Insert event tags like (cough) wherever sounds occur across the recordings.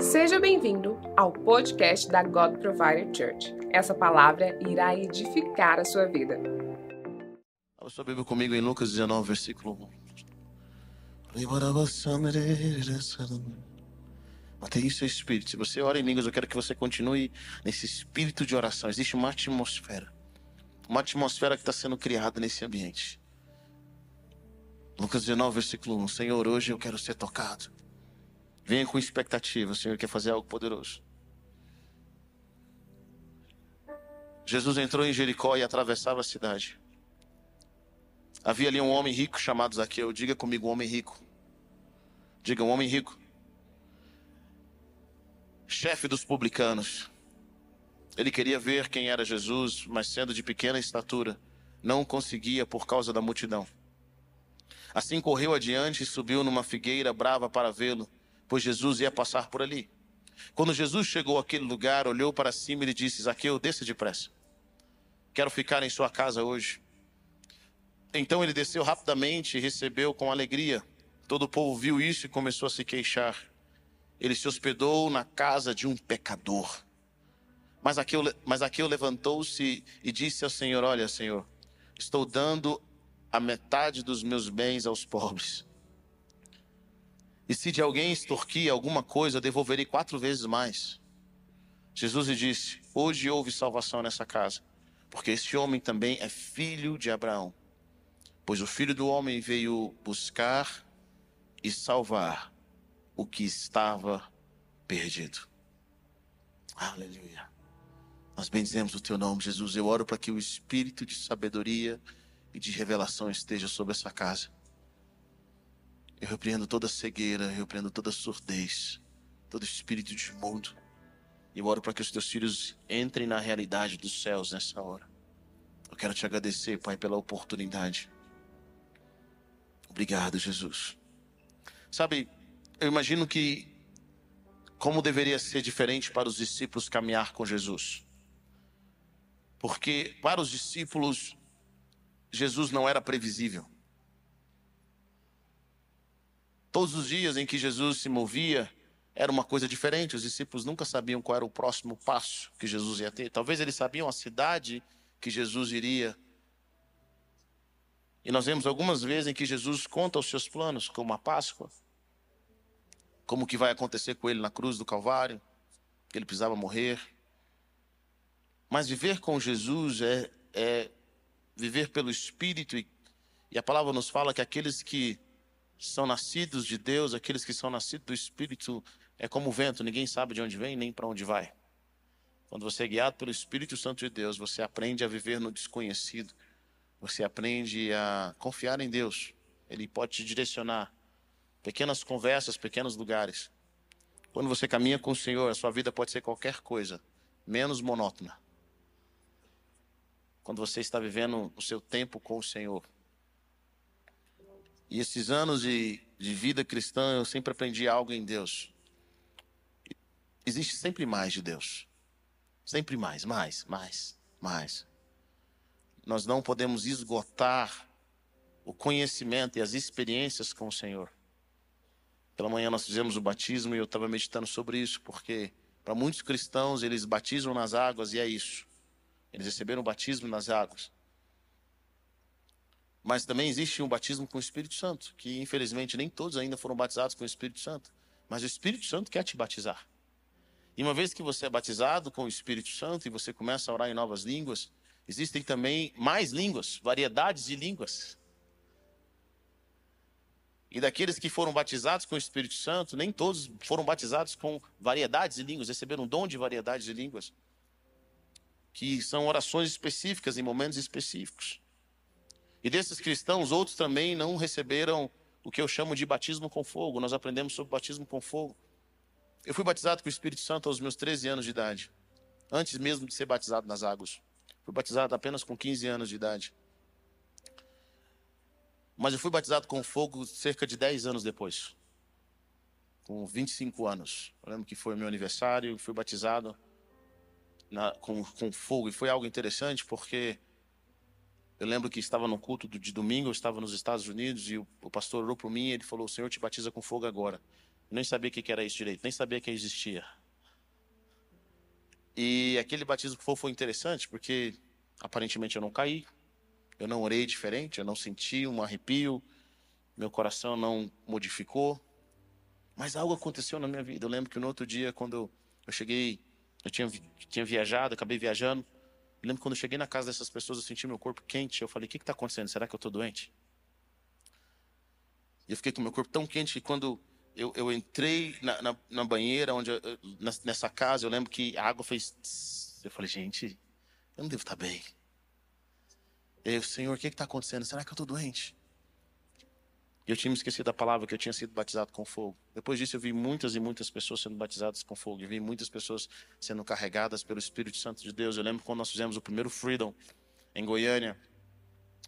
Seja bem-vindo ao podcast da God Provider Church. Essa palavra irá edificar a sua vida. Abra sua Bíblia comigo em Lucas 19, versículo 1. Mantenha seu espírito. Se você ora em línguas, eu quero que você continue nesse espírito de oração. Existe uma atmosfera. Uma atmosfera que está sendo criada nesse ambiente. Lucas 19, versículo 1. Senhor, hoje eu quero ser tocado. Venha com expectativa, o Senhor quer fazer algo poderoso. Jesus entrou em Jericó e atravessava a cidade. Havia ali um homem rico chamado Zaqueu. Diga comigo, um homem rico. Diga, um homem rico. Chefe dos publicanos. Ele queria ver quem era Jesus, mas sendo de pequena estatura, não conseguia por causa da multidão. Assim correu adiante e subiu numa figueira brava para vê-lo, pois Jesus ia passar por ali. Quando Jesus chegou àquele lugar, olhou para cima e disse: Zaqueu, desça depressa. Quero ficar em sua casa hoje. Então ele desceu rapidamente e recebeu com alegria. Todo o povo viu isso e começou a se queixar. Ele se hospedou na casa de um pecador. Mas Zaqueu, mas Zaqueu levantou-se e disse ao Senhor: Olha, Senhor, estou dando a metade dos meus bens aos pobres. E se de alguém extorquir alguma coisa, devolverei quatro vezes mais. Jesus lhe disse: Hoje houve salvação nessa casa, porque este homem também é filho de Abraão. Pois o filho do homem veio buscar e salvar o que estava perdido. Aleluia. Nós bendizemos o teu nome, Jesus. Eu oro para que o espírito de sabedoria e de revelação esteja sobre essa casa. Eu repreendo toda cegueira, eu repreendo toda surdez, todo espírito de mundo. E eu oro para que os teus filhos entrem na realidade dos céus nessa hora. Eu quero te agradecer, Pai, pela oportunidade. Obrigado, Jesus. Sabe, eu imagino que como deveria ser diferente para os discípulos caminhar com Jesus. Porque para os discípulos Jesus não era previsível. Todos os dias em que Jesus se movia, era uma coisa diferente. Os discípulos nunca sabiam qual era o próximo passo que Jesus ia ter. Talvez eles sabiam a cidade que Jesus iria. E nós vemos algumas vezes em que Jesus conta os seus planos, como a Páscoa, como que vai acontecer com ele na cruz do Calvário, que ele precisava morrer. Mas viver com Jesus é, é viver pelo Espírito, e, e a palavra nos fala que aqueles que são nascidos de Deus, aqueles que são nascidos do Espírito, é como o vento, ninguém sabe de onde vem nem para onde vai. Quando você é guiado pelo Espírito Santo de Deus, você aprende a viver no desconhecido, você aprende a confiar em Deus, Ele pode te direcionar. Pequenas conversas, pequenos lugares. Quando você caminha com o Senhor, a sua vida pode ser qualquer coisa, menos monótona quando você está vivendo o seu tempo com o Senhor. E esses anos de, de vida cristã, eu sempre aprendi algo em Deus. Existe sempre mais de Deus. Sempre mais, mais, mais, mais. Nós não podemos esgotar o conhecimento e as experiências com o Senhor. Pela manhã nós fizemos o batismo e eu estava meditando sobre isso, porque para muitos cristãos eles batizam nas águas e é isso. Eles receberam o batismo nas águas. Mas também existe um batismo com o Espírito Santo, que infelizmente nem todos ainda foram batizados com o Espírito Santo. Mas o Espírito Santo quer te batizar. E uma vez que você é batizado com o Espírito Santo e você começa a orar em novas línguas, existem também mais línguas, variedades de línguas. E daqueles que foram batizados com o Espírito Santo, nem todos foram batizados com variedades de línguas, receberam um dom de variedades de línguas que são orações específicas em momentos específicos. E desses cristãos, outros também não receberam o que eu chamo de batismo com fogo. Nós aprendemos sobre batismo com fogo. Eu fui batizado com o Espírito Santo aos meus 13 anos de idade, antes mesmo de ser batizado nas águas. Fui batizado apenas com 15 anos de idade. Mas eu fui batizado com fogo cerca de 10 anos depois. Com 25 anos. Eu lembro que foi meu aniversário, fui batizado na, com, com fogo. E foi algo interessante porque eu lembro que estava no culto de domingo, eu estava nos Estados Unidos e o, pastor orou por mim e ele falou: O Senhor te batiza com fogo agora. Nem sabia o que era isso direito, nem sabia que existia. E aquele batismo que foi, foi interessante, porque aparentemente eu não caí, eu não orei diferente, eu não senti um arrepio, meu coração não modificou, mas algo aconteceu na minha vida. Eu lembro que no outro dia, quando eu cheguei, eu tinha, tinha viajado, acabei viajando. Eu lembro quando eu cheguei na casa dessas pessoas, eu senti meu corpo quente. Eu falei: O que está acontecendo? Será que eu estou doente? E eu fiquei com meu corpo tão quente que quando eu, eu entrei na, na, na banheira, onde eu, nessa casa, eu lembro que a água fez. Eu falei: Gente, eu não devo estar bem. E eu, Senhor, o que está acontecendo? Será que eu estou doente? Eu tinha me esquecido da palavra que eu tinha sido batizado com fogo. Depois disso, eu vi muitas e muitas pessoas sendo batizadas com fogo. Eu vi muitas pessoas sendo carregadas pelo Espírito Santo de Deus. Eu lembro quando nós fizemos o primeiro Freedom em Goiânia.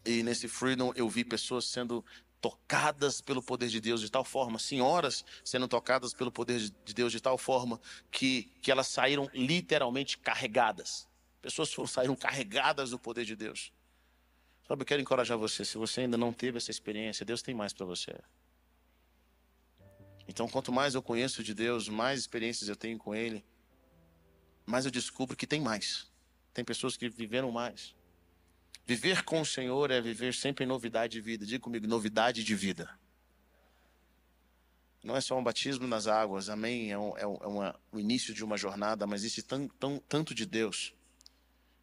E nesse Freedom eu vi pessoas sendo tocadas pelo poder de Deus de tal forma, senhoras sendo tocadas pelo poder de Deus de tal forma que, que elas saíram literalmente carregadas. Pessoas saíram carregadas do poder de Deus. Sabe, eu quero encorajar você. Se você ainda não teve essa experiência, Deus tem mais para você. Então, quanto mais eu conheço de Deus, mais experiências eu tenho com Ele, mais eu descubro que tem mais. Tem pessoas que viveram mais. Viver com o Senhor é viver sempre em novidade de vida. Diga comigo, novidade de vida. Não é só um batismo nas águas, amém? É, um, é, é uma, o início de uma jornada, mas existe tão, tão, tanto de Deus.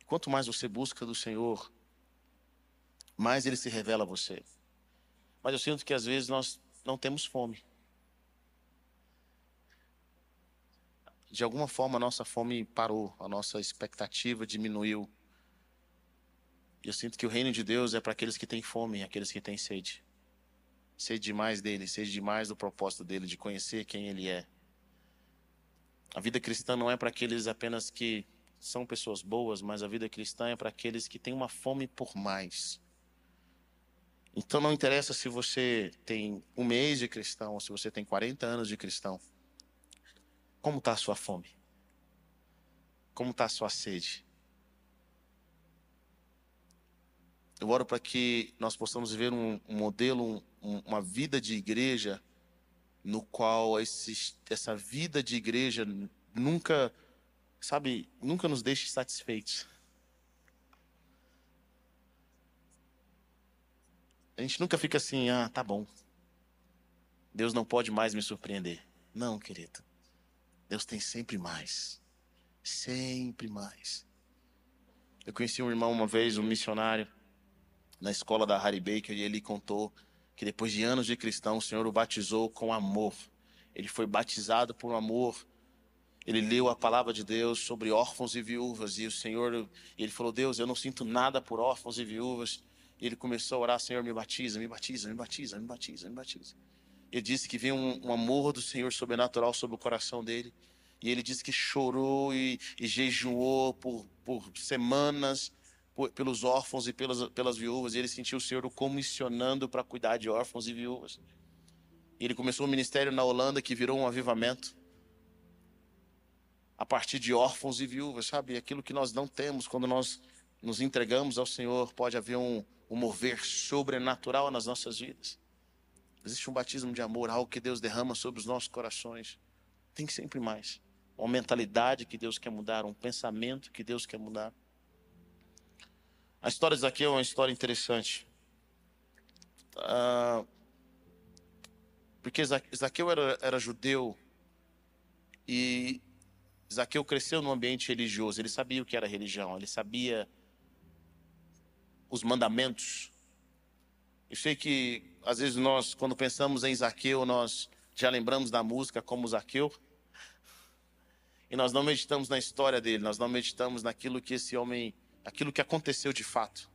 Quanto mais você busca do Senhor, mais ele se revela a você. Mas eu sinto que às vezes nós não temos fome. De alguma forma a nossa fome parou, a nossa expectativa diminuiu. E eu sinto que o reino de Deus é para aqueles que têm fome, aqueles que têm sede. Sede demais dele, sede demais do propósito dele, de conhecer quem ele é. A vida cristã não é para aqueles apenas que são pessoas boas, mas a vida cristã é para aqueles que têm uma fome por mais. Então não interessa se você tem um mês de cristão ou se você tem 40 anos de cristão. Como está a sua fome? Como está a sua sede? Eu oro para que nós possamos viver um, um modelo, um, uma vida de igreja, no qual esse, essa vida de igreja nunca, sabe, nunca nos deixe satisfeitos. A gente nunca fica assim, ah, tá bom. Deus não pode mais me surpreender. Não, querido. Deus tem sempre mais. Sempre mais. Eu conheci um irmão uma vez, um missionário, na escola da Harry Baker, e ele contou que depois de anos de cristão, o Senhor o batizou com amor. Ele foi batizado por amor. Ele leu a palavra de Deus sobre órfãos e viúvas, e o Senhor, ele falou: Deus, eu não sinto nada por órfãos e viúvas. E ele começou a orar: Senhor, me batiza, me batiza, me batiza, me batiza, me batiza. Ele disse que veio um, um amor do Senhor sobrenatural sobre o coração dele. E ele disse que chorou e, e jejuou por, por semanas por, pelos órfãos e pelas, pelas viúvas. E ele sentiu o Senhor o comissionando para cuidar de órfãos e viúvas. E ele começou um ministério na Holanda que virou um avivamento. A partir de órfãos e viúvas, sabe? Aquilo que nós não temos quando nós nos entregamos ao Senhor, pode haver um, um mover sobrenatural nas nossas vidas. Existe um batismo de amor, algo que Deus derrama sobre os nossos corações. Tem sempre mais. Uma mentalidade que Deus quer mudar, um pensamento que Deus quer mudar. A história de Zaqueu é uma história interessante. Ah, porque Zaqueu era, era judeu e Zaqueu cresceu num ambiente religioso. Ele sabia o que era religião, ele sabia os mandamentos. Eu sei que às vezes nós, quando pensamos em Zaqueu, nós já lembramos da música como Zaqueu. E nós não meditamos na história dele, nós não meditamos naquilo que esse homem, aquilo que aconteceu de fato.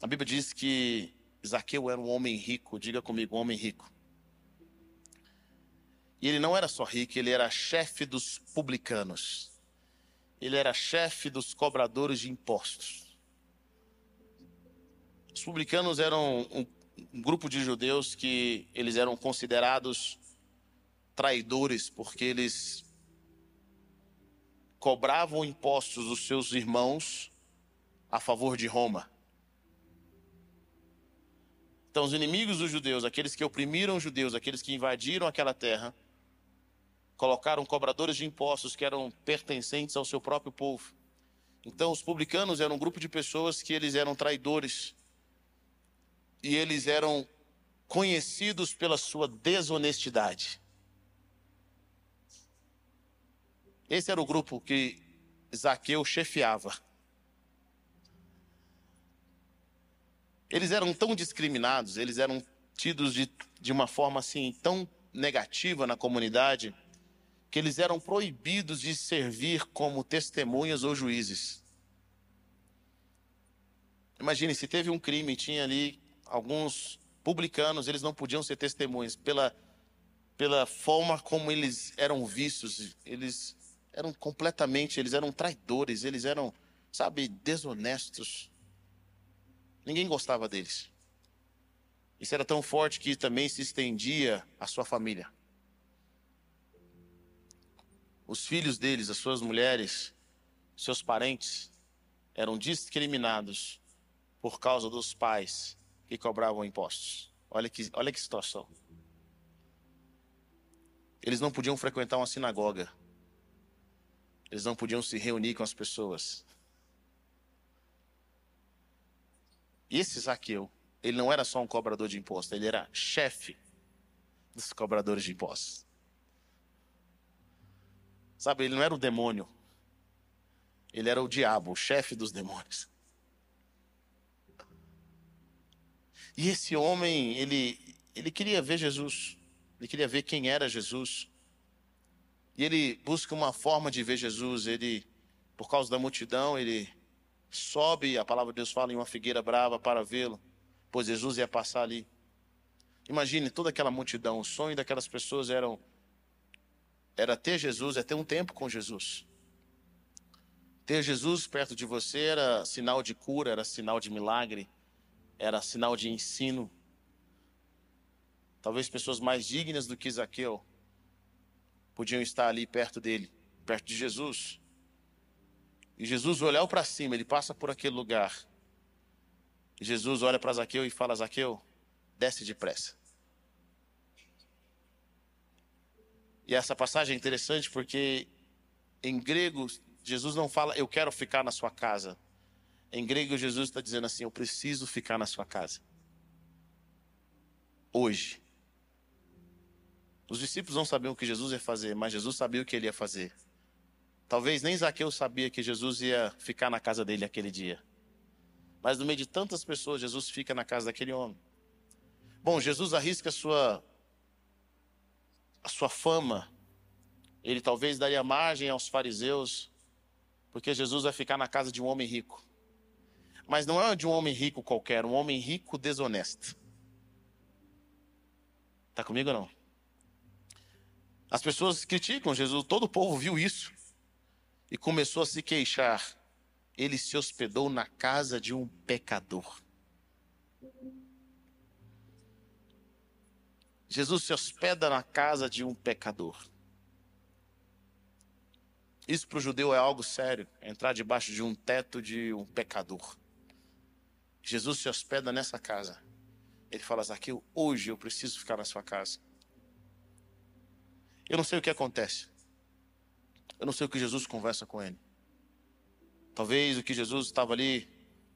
A Bíblia diz que Zaqueu era um homem rico, diga comigo, um homem rico. E ele não era só rico, ele era chefe dos publicanos. Ele era chefe dos cobradores de impostos. Os publicanos eram um, grupo de judeus que eles eram considerados traidores porque eles cobravam impostos dos seus irmãos a favor de Roma. Então, os inimigos dos judeus, aqueles que oprimiram os judeus, aqueles que invadiram aquela terra, colocaram cobradores de impostos que eram pertencentes ao seu próprio povo. Então, os publicanos eram um grupo de pessoas que eles eram traidores. E eles eram conhecidos pela sua desonestidade. Esse era o grupo que Zaqueu chefiava. Eles eram tão discriminados, eles eram tidos de, de uma forma assim tão negativa na comunidade, que eles eram proibidos de servir como testemunhas ou juízes. Imagine se teve um crime, tinha ali alguns publicanos, eles não podiam ser testemunhas pela pela forma como eles eram vistos, eles eram completamente, eles eram traidores, eles eram, sabe, desonestos. Ninguém gostava deles. Isso era tão forte que também se estendia à sua família. Os filhos deles, as suas mulheres, seus parentes eram discriminados por causa dos pais que cobravam impostos. Olha que, olha que situação. Eles não podiam frequentar uma sinagoga. Eles não podiam se reunir com as pessoas. E esse Zaqueu, ele não era só um cobrador de impostos, ele era chefe dos cobradores de impostos. Sabe, ele não era o demônio. Ele era o diabo, o chefe dos demônios. E esse homem, ele, ele queria ver Jesus. Ele queria ver quem era Jesus. E ele busca uma forma de ver Jesus. Ele, por causa da multidão, ele sobe, a palavra de Deus fala, em uma figueira brava para vê-lo, pois Jesus ia passar ali. Imagine toda aquela multidão. O sonho daquelas pessoas eram, era ter Jesus, é ter um tempo com Jesus. Ter Jesus perto de você era sinal de cura, era sinal de milagre, era sinal de ensino. Talvez pessoas mais dignas do que Zaqueu podiam estar ali perto dele, perto de Jesus. E Jesus olhou para cima, ele passa por aquele lugar. E Jesus olha para Zaqueu e fala: Zaqueu, desce depressa. E essa passagem é interessante porque em grego Jesus não fala eu quero ficar na sua casa. Em grego Jesus está dizendo assim eu preciso ficar na sua casa. Hoje. Os discípulos não sabiam o que Jesus ia fazer, mas Jesus sabia o que ele ia fazer. Talvez nem Zaqueu sabia que Jesus ia ficar na casa dele aquele dia. Mas no meio de tantas pessoas, Jesus fica na casa daquele homem. Bom, Jesus arrisca a sua a sua fama. Ele talvez daria margem aos fariseus, porque Jesus vai ficar na casa de um homem rico. Mas não é de um homem rico qualquer, um homem rico desonesto. Está comigo ou não? As pessoas criticam Jesus, todo o povo viu isso e começou a se queixar. Ele se hospedou na casa de um pecador. Jesus se hospeda na casa de um pecador. Isso para o judeu é algo sério, entrar debaixo de um teto de um pecador. Jesus se hospeda nessa casa. Ele fala, Zaqueu, hoje eu preciso ficar na sua casa. Eu não sei o que acontece. Eu não sei o que Jesus conversa com ele. Talvez o que Jesus estava ali,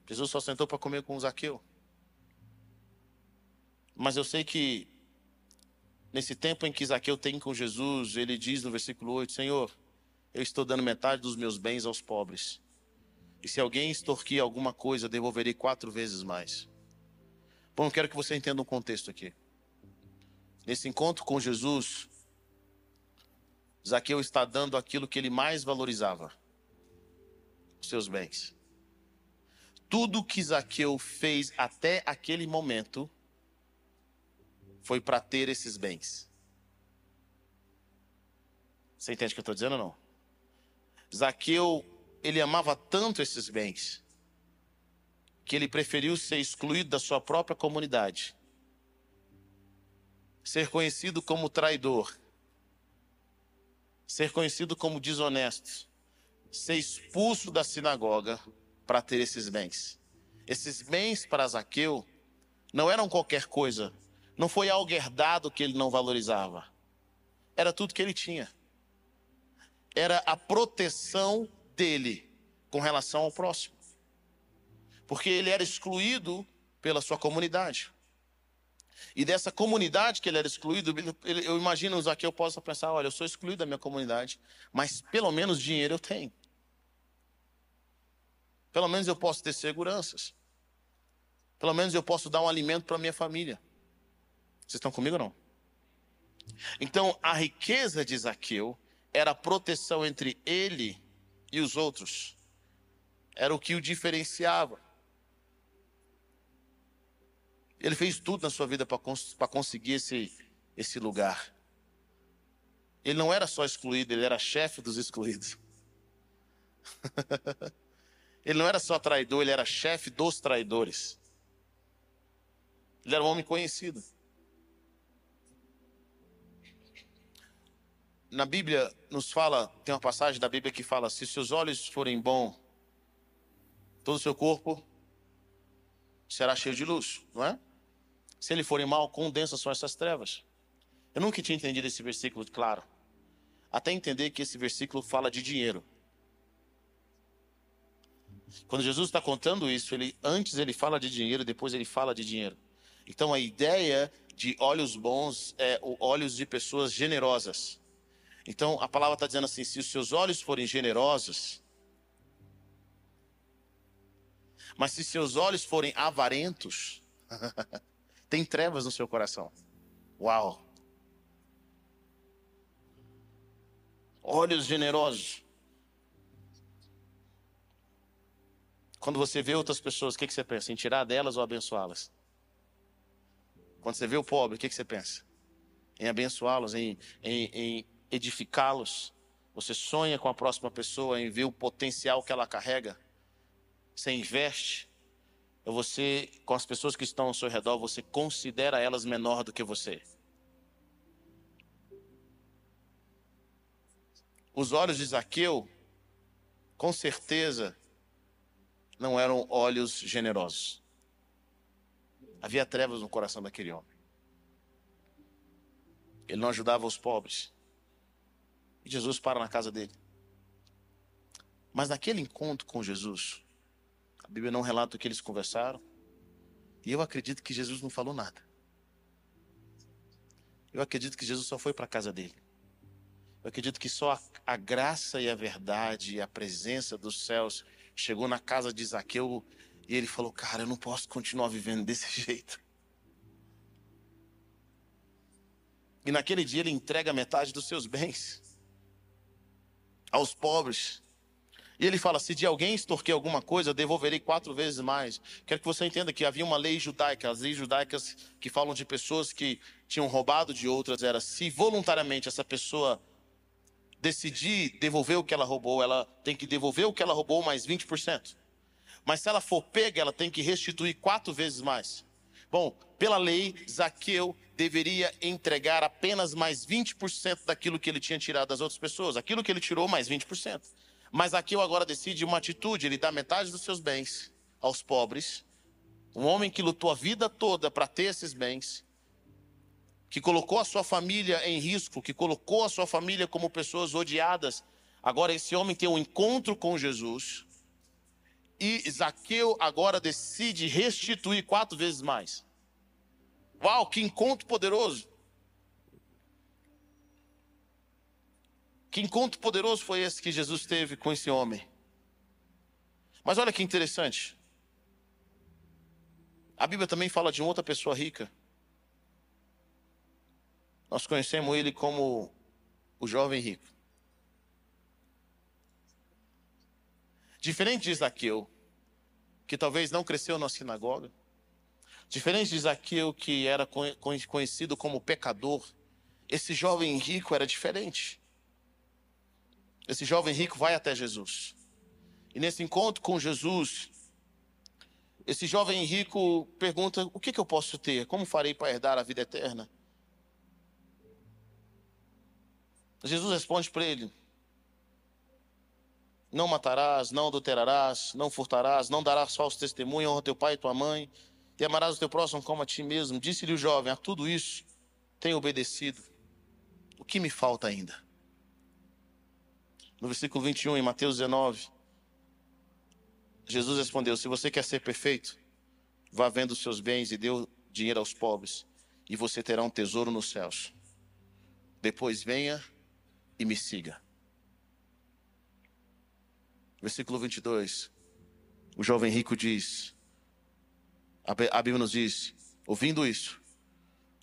Jesus só sentou para comer com Zaqueu. Mas eu sei que nesse tempo em que Zaqueu tem com Jesus, ele diz no versículo 8: Senhor, eu estou dando metade dos meus bens aos pobres. E se alguém extorquir alguma coisa, devolverei quatro vezes mais. Bom, eu quero que você entenda um contexto aqui. Nesse encontro com Jesus, Zaqueu está dando aquilo que ele mais valorizava: os seus bens. Tudo que Zaqueu fez até aquele momento foi para ter esses bens. Você entende o que eu estou dizendo ou não? Zaqueu, ele amava tanto esses bens, que ele preferiu ser excluído da sua própria comunidade, ser conhecido como traidor ser conhecido como desonesto, ser expulso da sinagoga para ter esses bens. Esses bens para Zaqueu não eram qualquer coisa. Não foi algo herdado que ele não valorizava. Era tudo que ele tinha. Era a proteção dele com relação ao próximo. Porque ele era excluído pela sua comunidade. E dessa comunidade que ele era excluído, eu imagino aqui eu possa pensar, olha, eu sou excluído da minha comunidade, mas pelo menos dinheiro eu tenho. Pelo menos eu posso ter seguranças. Pelo menos eu posso dar um alimento para minha família. Vocês estão comigo ou não? Então, a riqueza de Zaqueu era a proteção entre ele e os outros. Era o que o diferenciava. Ele fez tudo na sua vida para conseguir esse, esse lugar. Ele não era só excluído, ele era chefe dos excluídos. (laughs) ele não era só traidor, ele era chefe dos traidores. Ele era um homem conhecido. Na Bíblia nos fala, tem uma passagem da Bíblia que fala: se seus olhos forem bons, todo o seu corpo será cheio de luz, não é? Se ele forem mal, condensa são essas trevas. Eu nunca tinha entendido esse versículo claro. Até entender que esse versículo fala de dinheiro. Quando Jesus está contando isso, ele antes ele fala de dinheiro, depois ele fala de dinheiro. Então a ideia de olhos bons é olhos de pessoas generosas. Então a palavra está dizendo assim: se os seus olhos forem generosos, mas se seus olhos forem avarentos, (laughs) tem trevas no seu coração. Uau! Olhos generosos. Quando você vê outras pessoas, o que, que você pensa? Em tirar delas ou abençoá-las? Quando você vê o pobre, o que, que você pensa? Em abençoá-los, em, em, em edificá-los. Você sonha com a próxima pessoa, em ver o potencial que ela carrega. Você investe. Ou você, com as pessoas que estão ao seu redor, você considera elas menor do que você. Os olhos de Zaqueu, com certeza, não eram olhos generosos. Havia trevas no coração daquele homem. Ele não ajudava os pobres. E Jesus para na casa dele. Mas naquele encontro com Jesus, a Bíblia não relata o que eles conversaram. E eu acredito que Jesus não falou nada. Eu acredito que Jesus só foi para a casa dele. Eu acredito que só a, a, graça e a verdade e a presença dos céus chegou na casa de Zaqueu e ele falou: Cara, eu não posso continuar vivendo desse (laughs) jeito. E naquele dia ele entrega metade dos seus bens aos pobres. E ele fala: se de alguém extorquir alguma coisa, devolverei quatro vezes mais. Quero que você entenda que havia uma lei judaica. As leis judaicas que falam de pessoas que tinham roubado de outras era se voluntariamente essa pessoa decidir devolver o que ela roubou, ela tem que devolver o que ela roubou mais 20%. Mas se ela for pega, ela tem que restituir quatro vezes mais. Bom, pela lei, Zaqueu deveria entregar apenas mais 20% daquilo que ele tinha tirado das outras pessoas. Aquilo que ele tirou, mais 20%. Mas Zaqueu agora decide uma atitude: ele dá metade dos seus bens aos pobres. Um homem que lutou a vida toda para ter esses bens, que colocou a sua família em risco, que colocou a sua família como pessoas odiadas. Agora, esse homem tem um encontro com Jesus e Zaqueu agora decide restituir quatro vezes mais. Uau, que encontro poderoso! Que encontro poderoso foi esse que Jesus teve com esse homem? Mas olha que interessante. A Bíblia também fala de outra pessoa rica. Nós conhecemos ele como o jovem rico. Diferente de Zaqueu, que talvez não cresceu na sinagoga, diferente de Zaqueu, que era conhecido como pecador, esse jovem rico era diferente. Esse jovem rico vai até Jesus. E nesse encontro com Jesus, esse jovem rico pergunta: O que, que eu posso ter? Como farei para herdar a vida eterna? Jesus responde para ele: não matarás, não adulterarás, não furtarás, não darás falso testemunho, honra teu pai e tua mãe. E amarás o teu próximo como a ti mesmo. Disse-lhe o jovem: A tudo isso tenho obedecido. O que me falta ainda? No versículo 21, em Mateus 19, Jesus respondeu: Se você quer ser perfeito, vá vendo os seus bens e dê dinheiro aos pobres, e você terá um tesouro nos céus. Depois venha e me siga. Versículo 22. O jovem rico diz: A Bíblia nos diz, ouvindo isso,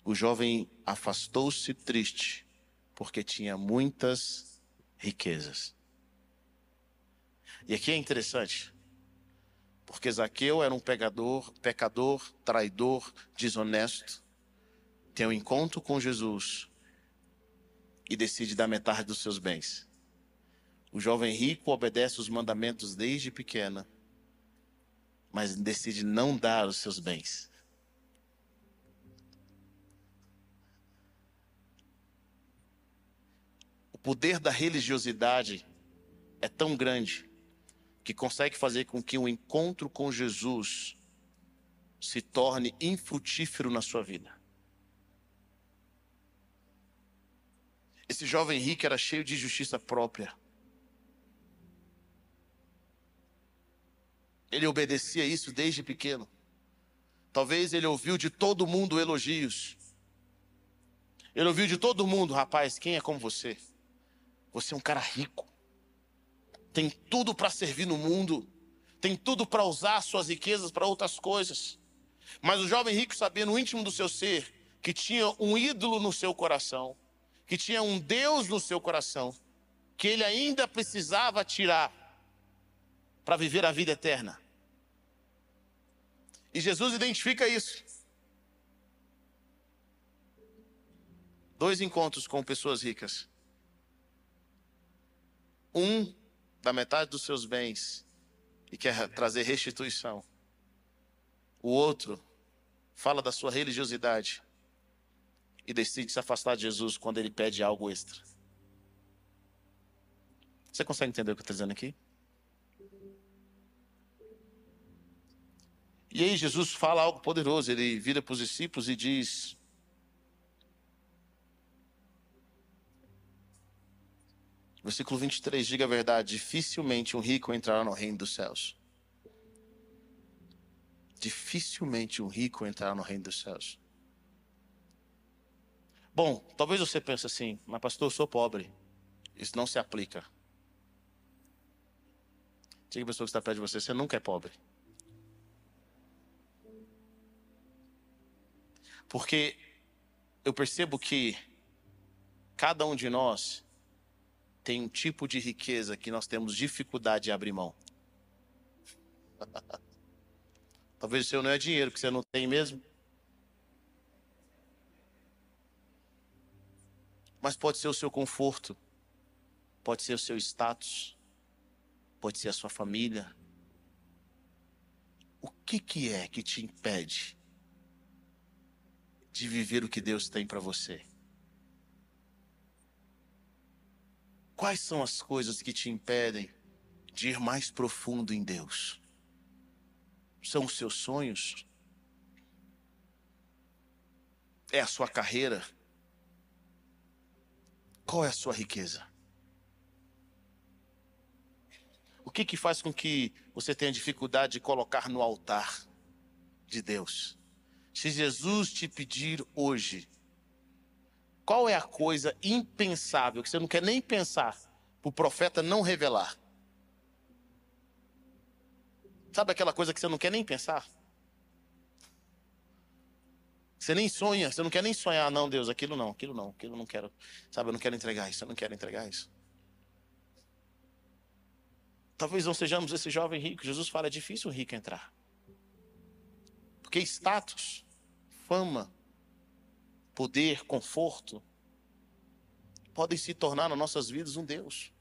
o jovem afastou-se triste, porque tinha muitas riquezas. E aqui é interessante, porque Zaqueu era um pecador, pecador, traidor, desonesto, tem um encontro com Jesus e decide dar metade dos seus bens. O jovem rico obedece os mandamentos desde pequena, mas decide não dar os seus bens. O poder da religiosidade é tão grande que consegue fazer com que o encontro com Jesus se torne infrutífero na sua vida. Esse jovem rico era cheio de justiça própria. Ele obedecia isso desde pequeno. Talvez ele ouviu de todo mundo elogios. Ele ouviu de todo mundo, rapaz, quem é como você? Você é um cara rico tem tudo para servir no mundo, tem tudo para usar suas riquezas para outras coisas. Mas o jovem rico sabia no íntimo do seu ser que tinha um ídolo no seu coração, que tinha um Deus no seu coração, que ele ainda precisava tirar para viver a vida eterna. E Jesus identifica isso. Dois encontros com pessoas ricas. Um da metade dos seus bens e quer trazer restituição. O outro fala da sua religiosidade e decide se afastar de Jesus quando ele pede algo extra. Você consegue entender o que eu estou dizendo aqui? E aí Jesus fala algo poderoso. Ele vira para os discípulos e diz: Versículo 23, diga a verdade: dificilmente um rico entrará no reino dos céus. Dificilmente um rico entrará no reino dos céus. Bom, talvez você pense assim, mas pastor, eu sou pobre. Isso não se aplica. Diga a pessoa que está perto de você, você nunca é pobre. Porque eu percebo que cada um de nós tem um tipo de riqueza que nós temos dificuldade de abrir mão. (laughs) Talvez o seu não é dinheiro que você não tem mesmo. Mas pode ser o seu conforto, pode ser o seu status, pode ser a sua família. O que, que é que te impede de viver o que Deus tem para você? Quais são as coisas que te impedem de ir mais profundo em Deus? São os seus sonhos? É a sua carreira? Qual é a sua riqueza? O que que faz com que você tenha dificuldade de colocar no altar de Deus? Se Jesus te pedir hoje qual é a coisa impensável que você não quer nem pensar para o profeta não revelar? Sabe aquela coisa que você não quer nem pensar? Você nem sonha, você não quer nem sonhar, não, Deus, aquilo não, aquilo não, aquilo não quero. Sabe, eu não quero entregar isso, eu não quero entregar isso. Talvez não sejamos esse jovem rico. Jesus fala, é difícil o rico entrar. Porque status, fama, poder, conforto, podem se tornar nas nossas vidas um Deus.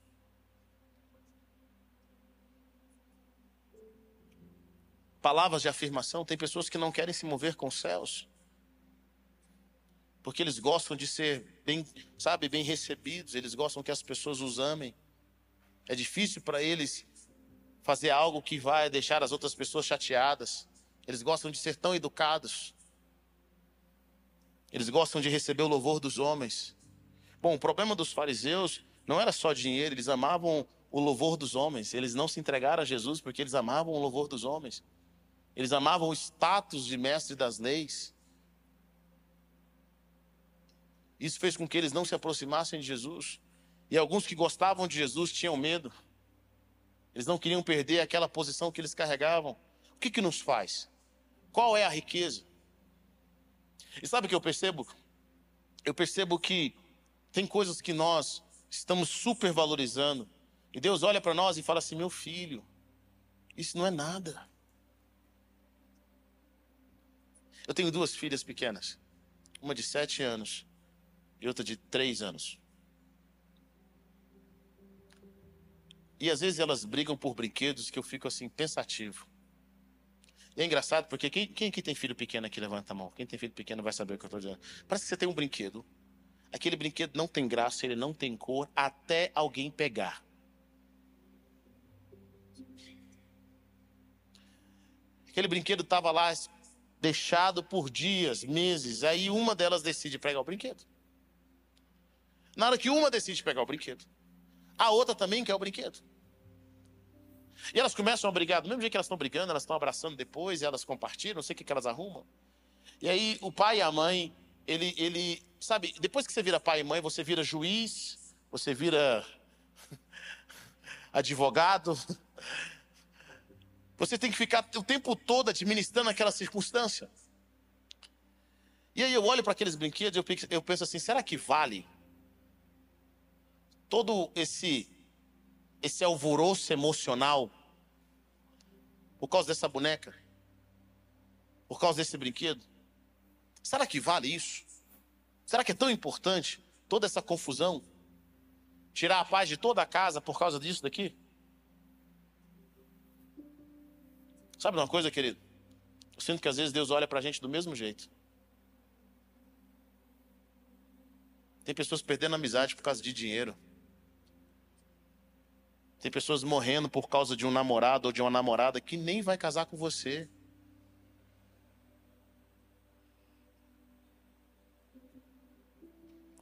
Palavras de afirmação, tem pessoas que não querem se mover com os céus. Porque eles gostam de ser bem, sabe, bem recebidos, eles gostam que as pessoas os amem. É difícil para eles fazer algo que vai deixar as outras pessoas chateadas. Eles gostam de ser tão educados. Eles gostam de receber o louvor dos homens. Bom, o problema dos fariseus não era só dinheiro, eles amavam o louvor dos homens. Eles não se entregaram a Jesus porque eles amavam o louvor dos homens. Eles amavam o status de mestre das leis. Isso fez com que eles não se aproximassem de Jesus. E alguns que gostavam de Jesus tinham medo. Eles não queriam perder aquela posição que eles carregavam. O que, que nos faz? Qual é a riqueza? E sabe o que eu percebo? Eu percebo que tem coisas que nós estamos super valorizando. E Deus olha para nós e fala assim: meu filho, isso não é nada. Eu tenho duas filhas pequenas, uma de sete anos e outra de três anos. E às vezes elas brigam por brinquedos que eu fico assim, pensativo. É engraçado porque quem, quem aqui tem filho pequeno aqui, levanta a mão. Quem tem filho pequeno vai saber o que eu estou dizendo. Parece que você tem um brinquedo. Aquele brinquedo não tem graça, ele não tem cor, até alguém pegar. Aquele brinquedo estava lá deixado por dias, meses. Aí uma delas decide pegar o brinquedo. Na hora que uma decide pegar o brinquedo, a outra também quer o brinquedo. E elas começam a brigar, do mesmo jeito que elas estão brigando, elas estão abraçando depois, elas compartilham, não sei o que, que elas arrumam. E aí o pai e a mãe, ele, ele, sabe, depois que você vira pai e mãe, você vira juiz, você vira (laughs) advogado. Você tem que ficar o tempo todo administrando aquela circunstância. E aí eu olho para aqueles brinquedos e eu penso assim, será que vale todo esse esse alvoroço emocional por causa dessa boneca? Por causa desse brinquedo? Será que vale isso? Será que é tão importante toda essa confusão? Tirar a paz de toda a casa por causa disso daqui? Sabe uma coisa, querido? Eu sinto que às vezes Deus olha para a gente do mesmo jeito. Tem pessoas perdendo amizade por causa de dinheiro. Tem pessoas morrendo por causa de um namorado ou de uma namorada que nem vai casar com você.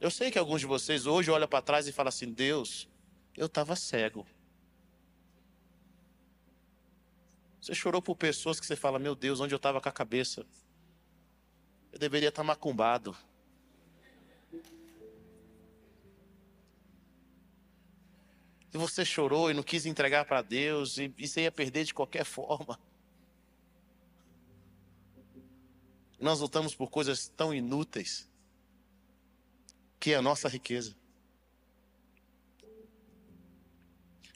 Eu sei que alguns de vocês hoje olham para trás e falam assim: Deus, eu estava cego. Você chorou por pessoas que você fala: Meu Deus, onde eu estava com a cabeça? Eu deveria estar macumbado. E você chorou e não quis entregar para Deus, e, e você ia perder de qualquer (laughs) forma. Nós lutamos por coisas tão inúteis, que é a nossa riqueza.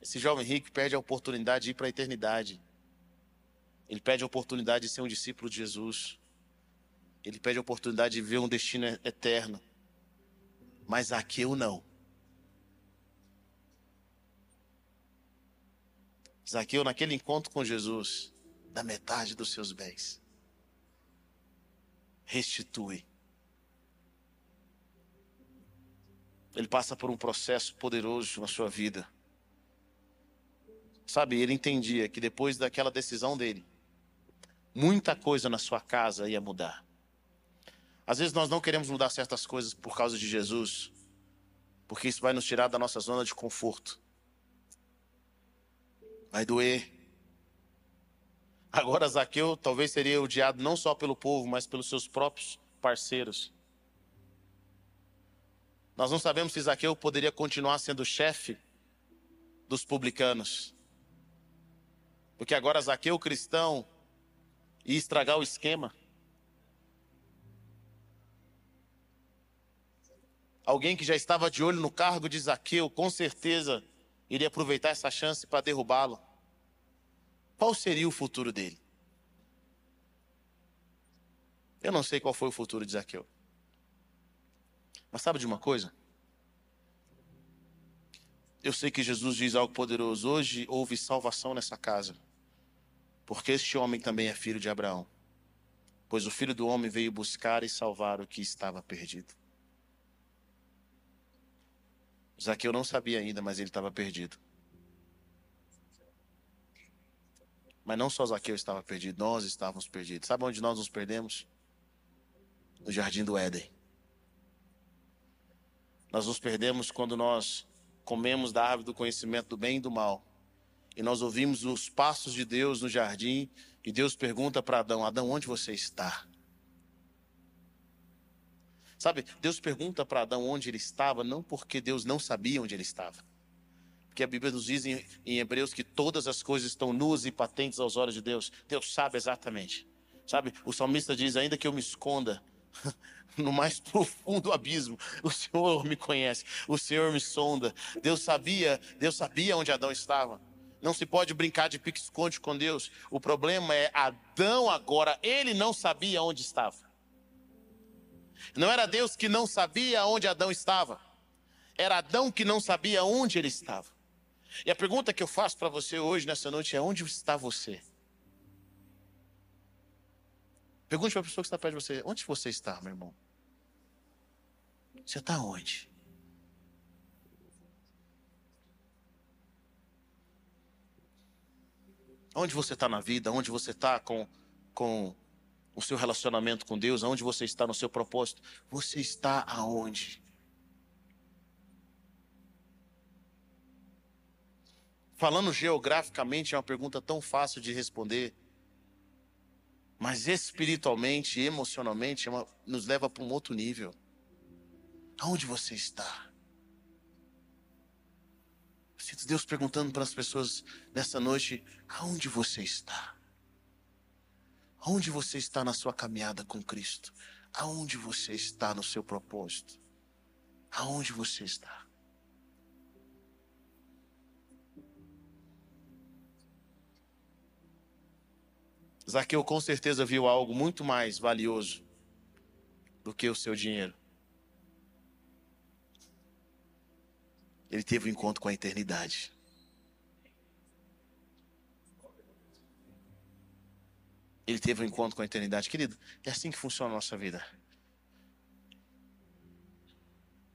Esse jovem rico perde a oportunidade de ir para a eternidade. Ele perde a oportunidade de ser um discípulo de Jesus. Ele pede a oportunidade de ver um destino eterno. Mas Zaqueu não. Zaqueu, naquele encontro com Jesus, dá metade dos seus bens. Restitui. Ele passa por um processo poderoso na sua vida. Sabe, ele entendia que depois daquela decisão dele, muita coisa na sua casa ia mudar. Às vezes nós não queremos mudar certas coisas por causa de Jesus, porque isso vai nos tirar da nossa zona de conforto. Vai doer. Agora Zaqueu talvez seria odiado não só pelo povo, mas pelos seus próprios parceiros. Nós não sabemos se Zaqueu poderia continuar sendo chefe dos publicanos. Porque agora Zaqueu cristão ia estragar o esquema. Alguém que já estava de olho no cargo de Zaqueu, com certeza iria aproveitar essa chance para derrubá-lo. Qual seria o futuro dele? Eu não sei qual foi o futuro de Zaqueu. Mas sabe de uma coisa? Eu sei que Jesus diz algo poderoso. Hoje houve salvação nessa casa. Porque este homem também é filho de Abraão. Pois o filho do homem veio buscar e salvar o que estava perdido. Zaqueu não sabia ainda, mas ele estava perdido. Mas não só Zaqueu estava perdido, nós estávamos perdidos. Sabe onde nós nos perdemos? No jardim do Éden. Nós nos perdemos quando nós comemos da árvore do conhecimento do bem e do mal. E nós ouvimos os passos de Deus no jardim. E Deus pergunta para Adão: Adão, onde você está? Sabe, Deus pergunta para Adão onde ele estava, não porque Deus não sabia onde ele estava. Porque a Bíblia nos diz em, em Hebreus que todas as coisas estão nuas e patentes aos olhos de Deus. Deus sabe exatamente. Sabe, o salmista diz: ainda que eu me esconda (laughs) no mais profundo abismo, o Senhor me conhece, o Senhor me sonda. Deus sabia, Deus sabia onde Adão estava. Não se pode brincar de pique-esconde com Deus. O problema é Adão agora, ele não sabia onde estava. Não era Deus que não sabia onde Adão estava. Era Adão que não sabia onde ele estava. E a pergunta que eu faço para você hoje, nessa noite, é: onde está você? Pergunte para a pessoa que está perto de você: onde você está, meu irmão? Você está onde? Onde você está na vida? Onde você está com, com o seu relacionamento com Deus? Onde você está no seu propósito? Você está aonde? Falando geograficamente é uma pergunta tão fácil de responder, mas espiritualmente emocionalmente é nos leva para um outro nível. Aonde você está? sinto Deus perguntando para as pessoas nessa noite: aonde você está? Aonde você está na sua caminhada com Cristo? Aonde você está no seu propósito? Aonde você está? Zaqueu com certeza viu algo muito mais valioso do que o seu dinheiro. Ele teve um encontro com a eternidade. Ele teve um encontro com a eternidade. Querido, é assim que funciona a nossa vida.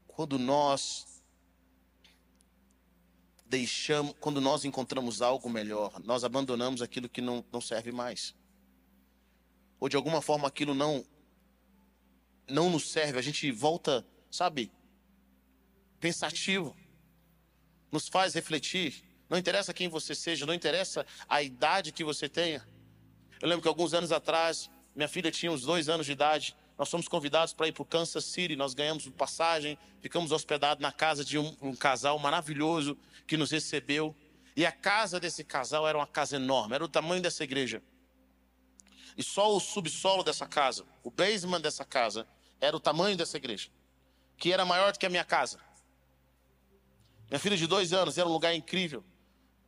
Quando nós deixamos, quando nós encontramos algo melhor, nós abandonamos aquilo que não, não serve mais ou de alguma forma aquilo não não nos serve, a gente volta, sabe, pensativo. Nos faz refletir. Não interessa quem você seja, não interessa a idade que você tenha. Eu lembro que alguns anos atrás, minha filha tinha uns dois anos de idade. Nós fomos convidados para ir para o Kansas City. Nós ganhamos passagem, ficamos hospedados na casa de um, um casal maravilhoso que nos recebeu. E a casa desse casal era uma casa enorme, era o tamanho dessa igreja. E só o subsolo dessa casa, o basement dessa casa, era o tamanho dessa igreja, que era maior do que a minha casa. Minha filha de dois anos era um lugar incrível.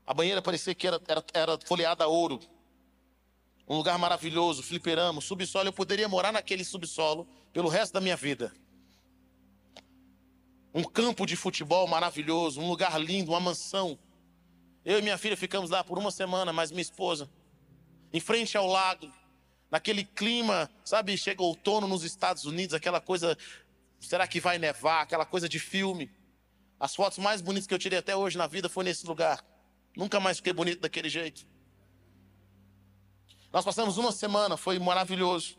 A banheira parecia que era, era, era folheada a ouro. Um lugar maravilhoso, fliperamos, subsolo. Eu poderia morar naquele subsolo pelo resto da minha vida. Um campo de futebol maravilhoso, um lugar lindo, uma mansão. Eu e minha filha ficamos lá por uma semana, mas minha esposa, em frente ao lago, naquele clima, sabe? Chega outono nos Estados Unidos, aquela coisa, será que vai nevar? Aquela coisa de filme. As fotos mais bonitas que eu tirei até hoje na vida foi nesse lugar. Nunca mais fiquei bonito daquele jeito. Nós passamos uma semana, foi maravilhoso.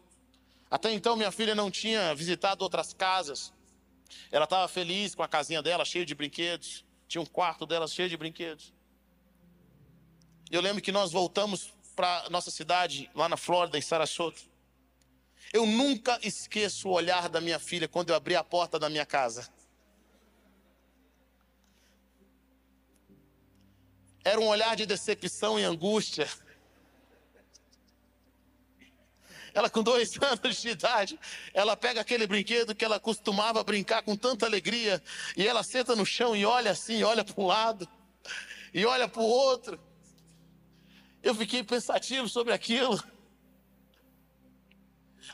Até então minha filha não tinha visitado outras casas. Ela estava feliz com a casinha dela, cheia de brinquedos. Tinha um quarto dela cheio de brinquedos. Eu lembro que nós voltamos para nossa cidade, lá na Flórida, em Sarasota. Eu nunca esqueço o olhar da minha filha quando eu abri a porta da minha casa. Era um olhar de decepção e angústia. Ela, com dois (laughs) anos de idade, ela pega aquele brinquedo que ela costumava brincar com tanta alegria, e ela senta no chão e olha assim, olha para um lado, e olha para o outro. Eu fiquei pensativo sobre aquilo.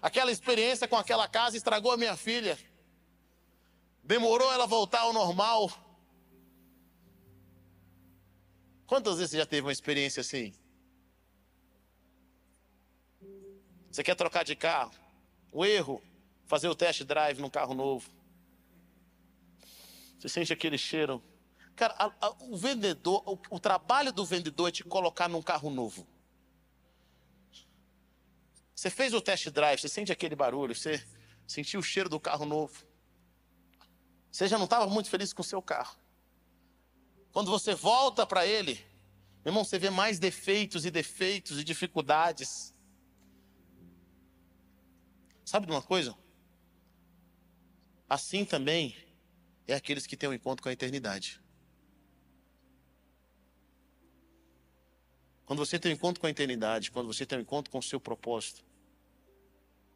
Aquela experiência com aquela casa estragou a minha filha. Demorou ela voltar ao normal. Quantas vezes você já teve uma experiência assim? Você quer trocar de carro? O erro, fazer o test drive num carro novo. Você sente aquele cheiro Cara, a, a, o vendedor, o, o, trabalho do vendedor é te colocar num carro novo. Você fez o test drive, você sente aquele barulho, você sentiu o cheiro do carro novo. Você já não estava muito feliz com o seu carro. Quando você volta para ele, meu irmão, você vê mais defeitos e defeitos e dificuldades. Sabe de uma coisa? Assim também é aqueles que têm um encontro com a eternidade. Quando você tem um encontro com a eternidade, quando você tem um encontro com o seu propósito,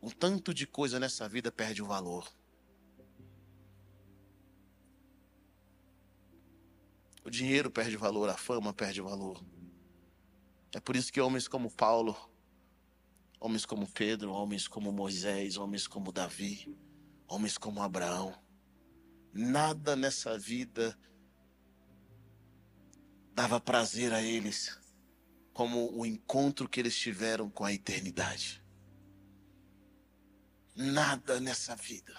um tanto de coisa nessa vida perde o valor. O dinheiro perde valor, a fama perde valor. É por isso que homens como Paulo, homens como Pedro, homens como Moisés, homens como Davi, homens como Abraão, nada nessa vida dava prazer a eles como o encontro que eles tiveram com a eternidade. Nada nessa vida.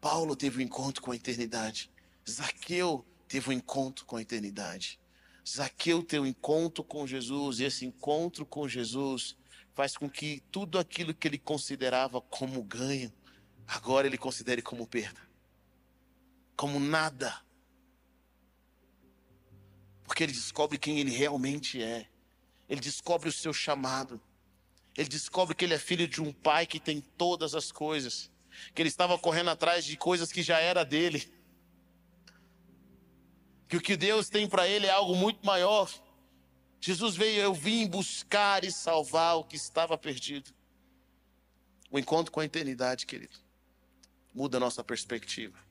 Paulo teve um encontro com a eternidade. Zaqueu teve um encontro com a eternidade. Zaqueu teve um encontro com Jesus, e esse encontro com Jesus faz com que tudo aquilo que ele considerava como ganho, agora ele considere como perda, como nada porque ele descobre quem ele realmente é. Ele descobre o seu chamado. Ele descobre que ele é filho de um pai que tem todas as coisas. Que ele estava correndo atrás de coisas que já era dele. Que o que Deus tem para ele é algo muito maior. Jesus veio, eu vim buscar e salvar o que estava perdido. O encontro com a eternidade, querido, muda a nossa perspectiva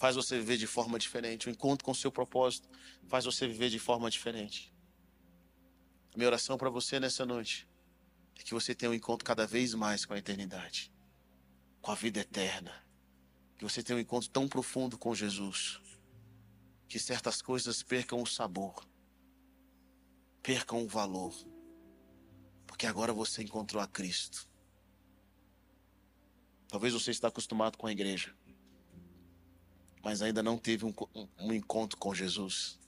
faz você viver de forma diferente. O encontro com o seu propósito faz você viver de forma diferente. A minha oração para você nessa noite é que você tenha um encontro cada vez mais com a eternidade, com a vida eterna. Que você tenha um encontro tão profundo com Jesus, que certas coisas percam o sabor, percam o valor, porque agora você encontrou a Cristo. Talvez você está acostumado com a igreja mas ainda não teve um, um, um encontro com Jesus,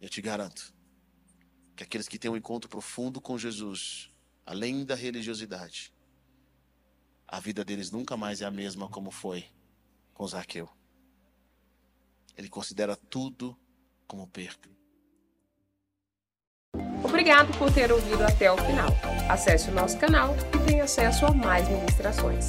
eu te garanto que aqueles que têm um encontro profundo com Jesus, além da religiosidade, a vida deles nunca mais é a mesma como foi com Zaqueu. Ele considera tudo como perca. Obrigado por ter ouvido até o final. Acesse o nosso canal e tenha acesso a mais ministrações.